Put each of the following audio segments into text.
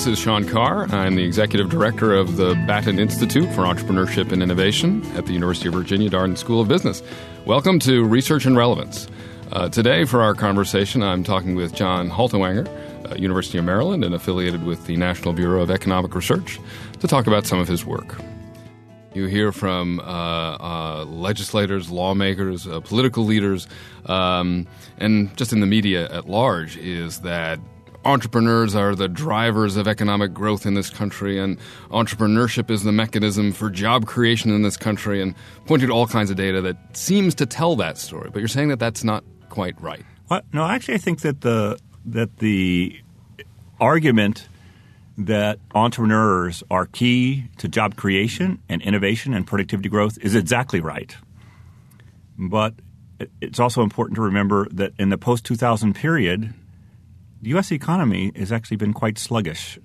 this is Sean Carr. I'm the executive director of the Batten Institute for Entrepreneurship and Innovation at the University of Virginia Darden School of Business. Welcome to Research and Relevance. Uh, today, for our conversation, I'm talking with John Haltiwanger, uh, University of Maryland, and affiliated with the National Bureau of Economic Research, to talk about some of his work. You hear from uh, uh, legislators, lawmakers, uh, political leaders, um, and just in the media at large, is that entrepreneurs are the drivers of economic growth in this country, and entrepreneurship is the mechanism for job creation in this country, and pointed to all kinds of data that seems to tell that story. But you're saying that that's not quite right. No, actually, I think that the that the argument that entrepreneurs are key to job creation and innovation and productivity growth is exactly right. But it's also important to remember that in the post 2000 period, the U.S. economy has actually been quite sluggish.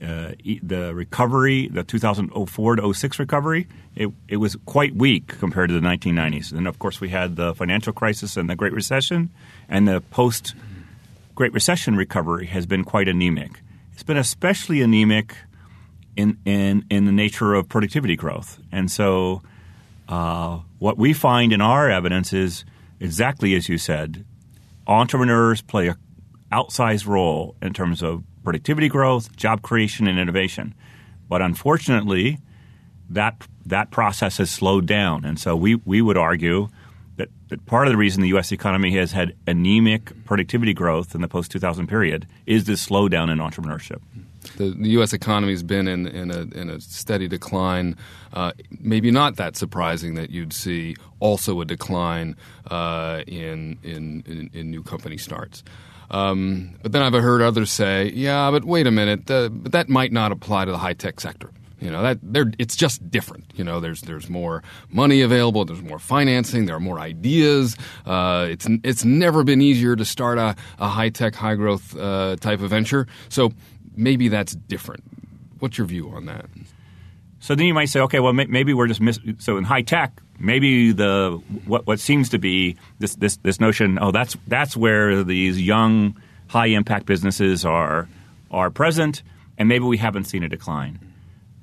Uh, the recovery, the 2004 to 06 recovery, it, it was quite weak compared to the 1990s. And of course, we had the financial crisis and the Great Recession, and the post Great Recession recovery has been quite anemic. It's been especially anemic in, in, in the nature of productivity growth. And so, uh, what we find in our evidence is exactly as you said entrepreneurs play a outsized role in terms of productivity growth, job creation, and innovation. But unfortunately, that that process has slowed down, and so we we would argue that, that part of the reason the U.S. economy has had anemic productivity growth in the post 2000 period is this slowdown in entrepreneurship. The, the, U.S. economy has been in, in, a, in a steady decline. Uh, maybe not that surprising that you'd see also a decline uh, in, in, in, in new company starts. Um, but then I've heard others say, "Yeah, but wait a minute, but that might not apply to the high tech sector." You know that it's just different. You know, there's there's more money available, there's more financing, there are more ideas. Uh, it's it's never been easier to start a, a high tech, high growth uh, type of venture. So maybe that's different. What's your view on that? So then you might say, okay, well maybe we're just miss- so in high tech maybe the what what seems to be this this this notion oh that's that's where these young high impact businesses are are present and maybe we haven't seen a decline.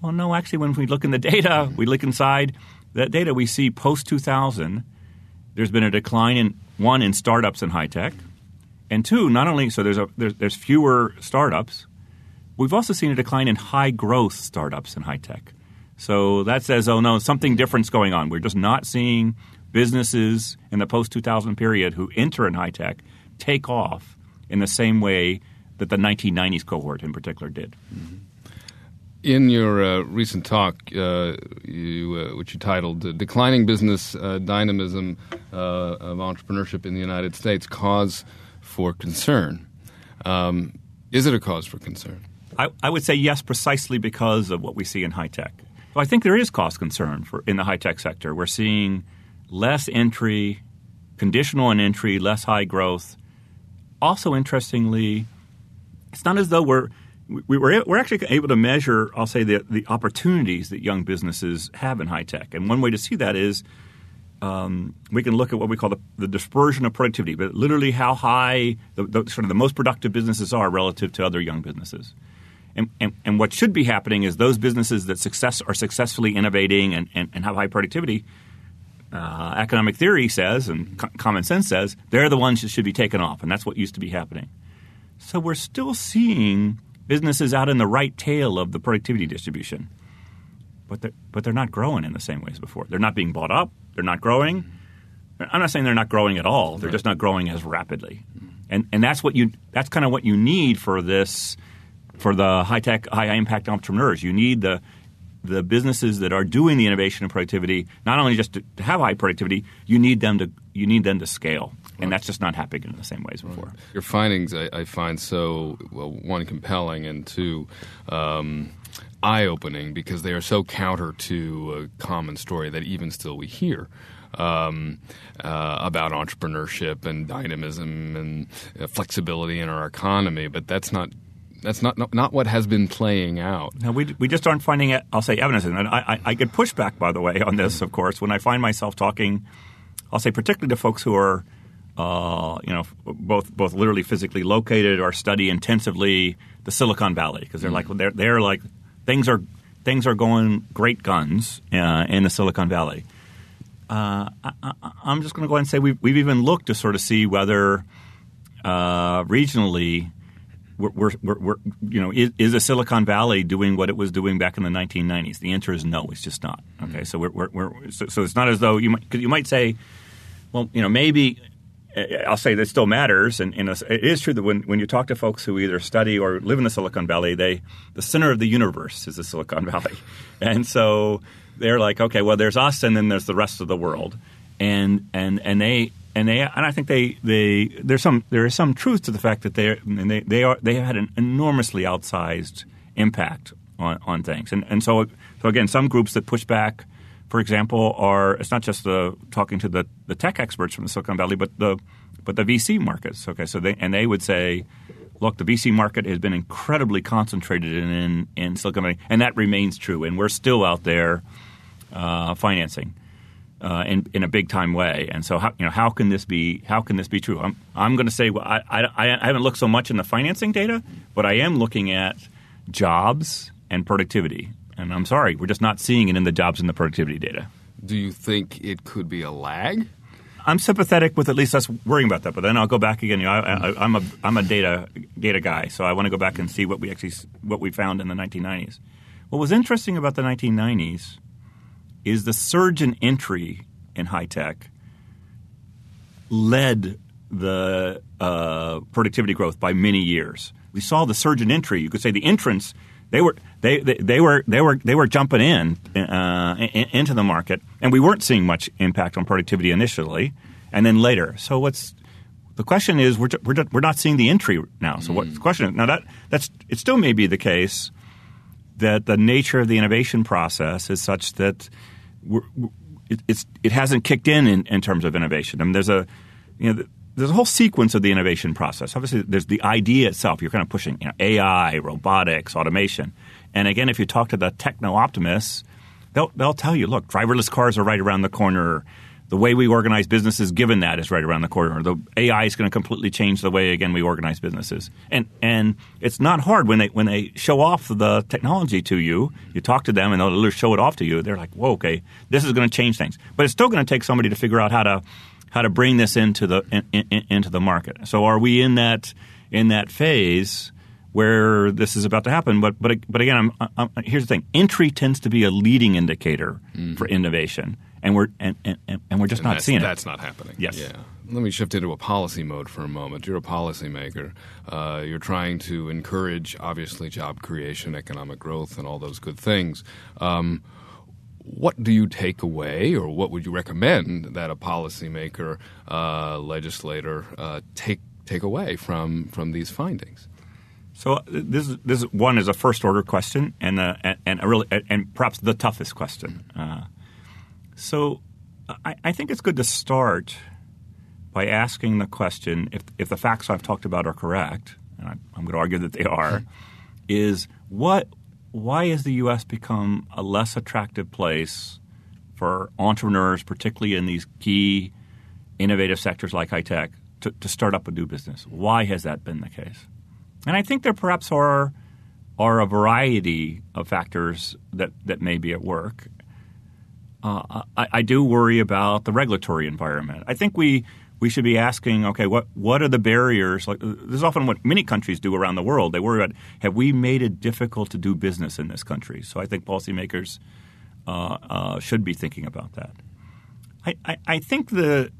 Well, no, actually, when we look in the data, we look inside that data, we see post 2000, there's been a decline in one in startups in high tech, and two, not only so there's a there's, there's fewer startups, we've also seen a decline in high growth startups in high tech. So that says, oh no, something different's going on. We're just not seeing businesses in the post 2000 period who enter in high tech take off in the same way that the 1990s cohort in particular did. Mm-hmm. In your uh, recent talk, uh, you, uh, which you titled "Declining Business uh, Dynamism uh, of Entrepreneurship in the United States: Cause for Concern," um, is it a cause for concern? I, I would say yes, precisely because of what we see in high tech. So I think there is cost concern for in the high tech sector. We're seeing less entry, conditional on entry, less high growth. Also, interestingly, it's not as though we're we were we're actually able to measure, I'll say, the the opportunities that young businesses have in high tech. And one way to see that is um, we can look at what we call the, the, dispersion of productivity, but literally how high the, the, sort of the most productive businesses are relative to other young businesses. And, and, and, what should be happening is those businesses that success are successfully innovating and, and, and have high productivity, uh, economic theory says and co- common sense says they're the ones that should be taken off, and that's what used to be happening. So we're still seeing businesses out in the right tail of the productivity distribution, but they're, but they're not growing in the same way as before. They're not being bought up. They're not growing. I'm not saying they're not growing at all. They're right. just not growing as rapidly, and and that's what you that's kind of what you need for this for the high tech, high impact entrepreneurs. You need the the businesses that are doing the innovation and productivity not only just to, to have high productivity, you need them to you need them to scale, and that's just not happening in the same ways before. Right. Your findings, I, I, find so well, one compelling and two. Um, eye opening because they are so counter to a common story that even still we hear. Um, uh, about entrepreneurship and dynamism and uh, flexibility in our economy, but that's not that's not, not, not what has been playing out. No, we, we just aren't finding it. I'll say evidence, and I, I, I get pushback by the way on this. Of course, when I find myself talking, I'll say particularly to folks who are uh, you know, both both literally physically located or study intensively the Silicon Valley because they're like they're they're like things are things are going great guns uh, in the Silicon Valley. Uh, I, am just going to go ahead and say we've, we've even looked to sort of see whether uh, regionally we're, we're, we're, you know, is, is the Silicon Valley doing what it was doing back in the 1990s? The answer is no. It's just not. Okay, mm-hmm. so we're, we're, so, so, it's not as though you might you might say, well, you know, maybe I'll say that still matters, and, and, it is true that when, when you talk to folks who either study or live in the Silicon Valley, they the center of the universe is the Silicon Valley, and so they're like, okay, well, there's us, and then there's the rest of the world, and and and they and they and I think they they there's some there is some truth to the fact that they they they are they have had an enormously outsized impact on on things, and and so so again, some groups that push back for example, are it's not just the talking to the, the tech experts from the Silicon Valley, but the but the VC markets. Okay, so they and they would say, look, the VC market has been incredibly concentrated in in, in Silicon Valley, and that remains true, and we're still out there uh, financing. Uh, in, in a big time way, and so how you know how can this be how can this be true? I'm I'm going to say well, I, I I haven't looked so much in the financing data, but I am looking at jobs and productivity, and I'm sorry, we're just not seeing it in the jobs and the productivity data. Do you think it could be a lag? I'm sympathetic with at least us worrying about that, but then I'll go back again. You know, I, am a I'm a data data guy, so I want to go back and see what we actually what we found in the 1990s. What was interesting about the 1990s is the surge in entry in high tech led the uh, productivity growth by many years. We saw the surge in entry. You could say the entrance they were they, they, they were they were they were jumping in, uh, into the market, and we weren't seeing much impact on productivity initially, and then later. So what's the question is we're we're, we're not seeing the entry now. So mm. what the question is now that that's it still may be the case that the nature of the innovation process is such that it, it hasn't kicked in, in in terms of innovation. I mean, there's a you know there's a whole sequence of the innovation process. Obviously, there's the idea itself. You're kind of pushing you know, AI, robotics, automation. And again, if you talk to the techno optimists, they'll, they'll tell you, look, driverless cars are right around the corner. The way we organize businesses, given that, is right around the corner. The AI is going to completely change the way, again, we organize businesses. And and it's not hard when they when they show off the technology to you. You talk to them, and they'll show it off to you. They're like, "Whoa, okay, this is going to change things." But it's still going to take somebody to figure out how to how to bring this into the in, in, into the market. So are we in that in that phase where this is about to happen? But but but again, I'm, I'm, here's the thing: entry tends to be a leading indicator mm-hmm. for innovation, and we're and, and, and we're just and not seeing that's it. That's not happening. Yes. Yeah. Let me shift into a policy mode for a moment. You're a policymaker. Uh, you're trying to encourage, obviously, job creation, economic growth, and all those good things. Um, what do you take away, or what would you recommend that a policymaker, uh, legislator, uh, take take away from from these findings? So this this one is a first order question, and uh, and a really and perhaps the toughest question. Uh, so I, I, think it's good to start by asking the question: if if the facts I've talked about are correct, and I, I'm going to argue that they are, is what why has the U.S. become a less attractive place for entrepreneurs, particularly in these key innovative sectors like high tech, to, to start up a new business? Why has that been the case? And I think there perhaps are are a variety of factors that, that may be at work. Uh, I, I, do worry about the regulatory environment. I think we we should be asking, okay, what what are the barriers? Like this is often what many countries do around the world. They worry about have we made it difficult to do business in this country? So I think policymakers uh, uh, should be thinking about that. I, I, I think the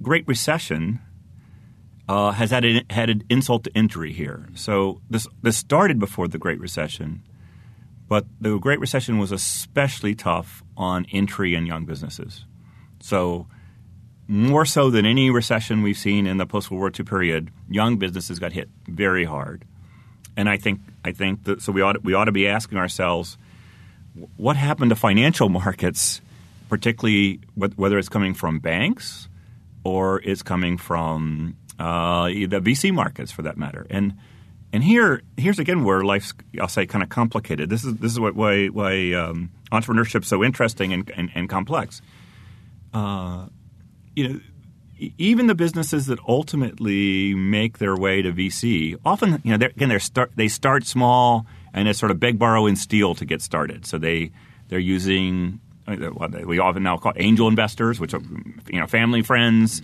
Great Recession uh, has had, had an insult to injury here. So this this started before the Great Recession, but the Great Recession was especially tough on entry and young businesses. So more so than any recession we've seen in the post World War II period, young businesses got hit very hard. And I think I think that so we ought we ought to be asking ourselves what happened to financial markets, particularly whether it's coming from banks or it's coming from uh, the VC markets for that matter. And and here here's again where life's I'll say kind of complicated. This is this is what why why um, entrepreneurship's so interesting and, and, and complex. Uh, you know, even the businesses that ultimately make their way to VC, often, you know, again, they start they start small and it's sort of beg, borrow, and steal to get started. So they they're using what we often now call angel investors, which are you know family friends.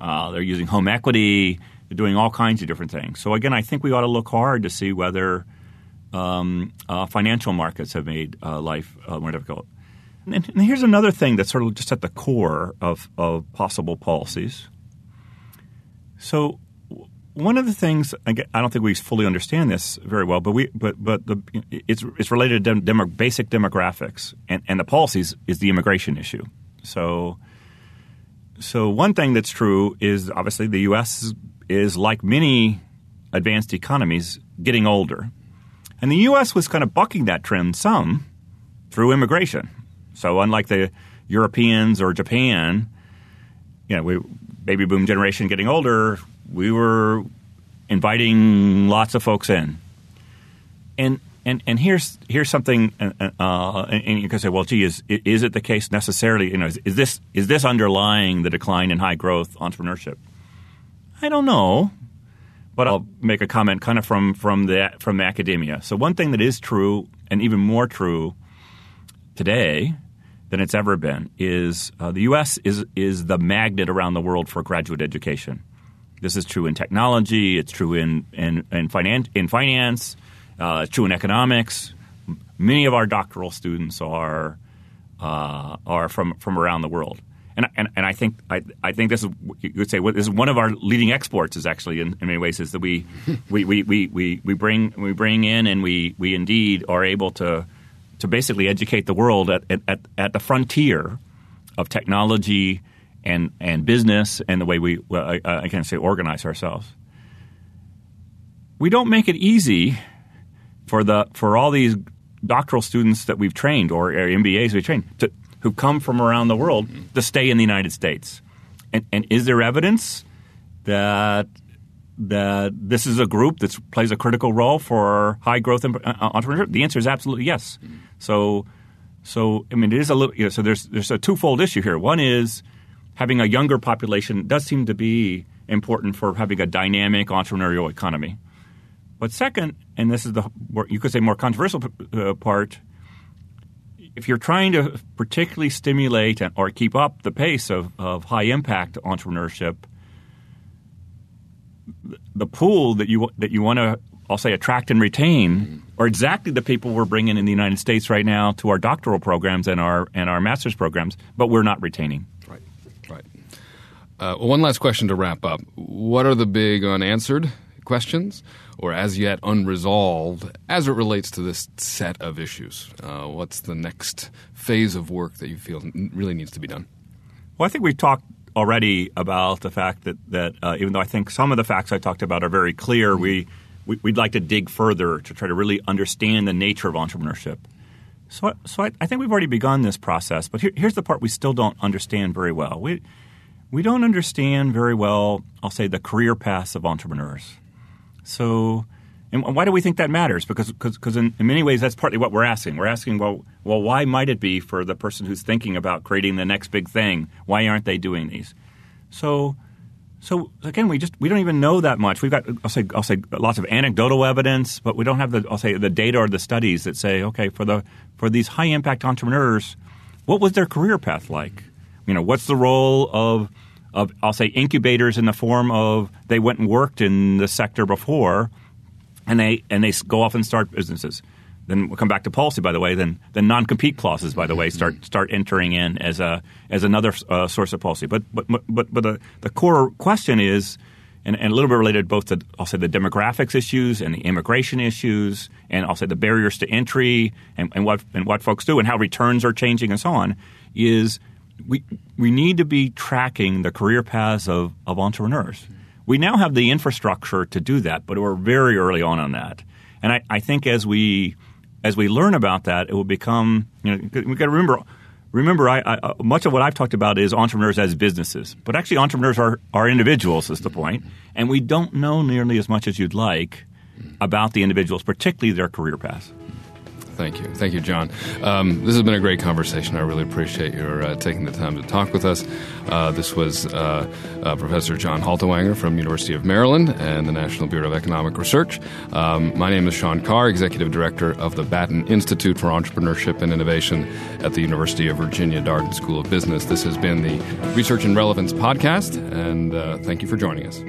Uh, they're using home equity. Doing all kinds of different things. So again, I think we ought to look hard to see whether um, uh, financial markets have made uh, life uh, more difficult. And, and, here's another thing that's sort of just at the core of, of possible policies. So one of the things I don't think we fully understand this very well, but we but but the, it's it's related to basic demographics and, and the policies is the immigration issue. So so one thing that's true is obviously the U.S. is, like many advanced economies getting older, and the U.S. was kind of bucking that trend some through immigration. So unlike the Europeans or Japan, you know, we baby boom generation getting older, we were inviting lots of folks in. And and and here's here's something, uh, uh, and you can say, well, gee, is is it the case necessarily? You know, is, is, this is this underlying the decline in high growth entrepreneurship? I don't know, but I'll make a comment kind of from from the from academia. So one thing that is true, and even more true today than it's ever been, is uh, the U.S. is is the magnet around the world for graduate education. This is true in technology. It's true in in in, finan- in finance. Uh, it's true in economics. Many of our doctoral students are uh, are from from around the world, and and, and I think I, I think this is you would say this is one of our leading exports is actually in, in many ways is that we, we, we, we, we, we bring we bring in and we we indeed are able to to basically educate the world at at, at the frontier of technology and and business and the way we well, I, I can't say organize ourselves. We don't make it easy for the for all these doctoral students that we've trained or, or MBAs we've trained to, who come from around the world to stay in the United States. And, and is there evidence that that this is a group that plays a critical role for high growth uh, entrepreneurship? The answer is absolutely yes. So, so I mean, it is a little. You know, so there's there's a twofold issue here. One is having a younger population does seem to be important for having a dynamic entrepreneurial economy. But second, and this is the you could say more controversial uh, part, if you're trying to particularly stimulate or keep up the pace of, of high impact entrepreneurship, the pool that you that you want to I'll say attract and retain are exactly the people we're bringing in the United States right now to our doctoral programs and our and our master's programs, but we're not retaining. Right, right. Uh, one last question to wrap up. What are the big unanswered questions or as yet unresolved as it relates to this set of issues? Uh, what's the next phase of work that you feel really needs to be done? Well, I think we've talked already about the fact that, that uh, even though I think some of the facts I talked about are very clear, we, we, would like to dig further to try to really understand the nature of entrepreneurship. So, so I, I think we've already begun this process, but here, here's the part we still don't understand very well. We, we don't understand very well, I'll say, the career paths of entrepreneurs. So, and why do we think that matters? Because because in, in, many ways that's partly what we're asking. We're asking, well, well, why might it be for the person who's thinking about creating the next big thing? Why aren't they doing these? So, so again, we just we don't even know that much. We've got I'll say I'll say lots of anecdotal evidence, but we don't have the I'll say the data or the studies that say, okay, for the for these high impact entrepreneurs, what was their career path like? You know, what's the role of of I'll say incubators in the form of they went and worked in the sector before, and they and they go off and start businesses. Then we'll come back to policy, by the way. Then then non compete clauses, by the way, start start entering in as a as another uh, source of policy. But but but but the the core question is. And, and, a little bit related both to I'll say the demographics issues and the immigration issues and I'll say the barriers to entry and, and what and what folks do and how returns are changing and so on is we we need to be tracking the career paths of, of entrepreneurs. We now have the infrastructure to do that, but we're very early on on that. And I, I think as we as we learn about that, it will become you know we got to remember remember I, I, uh, much of what I've talked about is entrepreneurs as businesses, but actually entrepreneurs are are individuals is the point, and we don't know nearly as much as you'd like about the individuals, particularly their career paths. Thank you. Thank you, John. Um, this has been a great conversation. I really appreciate your uh, taking the time to talk with us. Uh, this was uh, uh Professor John Haltiwanger from University of Maryland and the National Bureau of Economic Research. Um, my name is Sean Carr, Executive Director of the Batten Institute for Entrepreneurship and Innovation at the University of Virginia Darden School of Business. This has been the Research and Relevance podcast, and uh, thank you for joining us.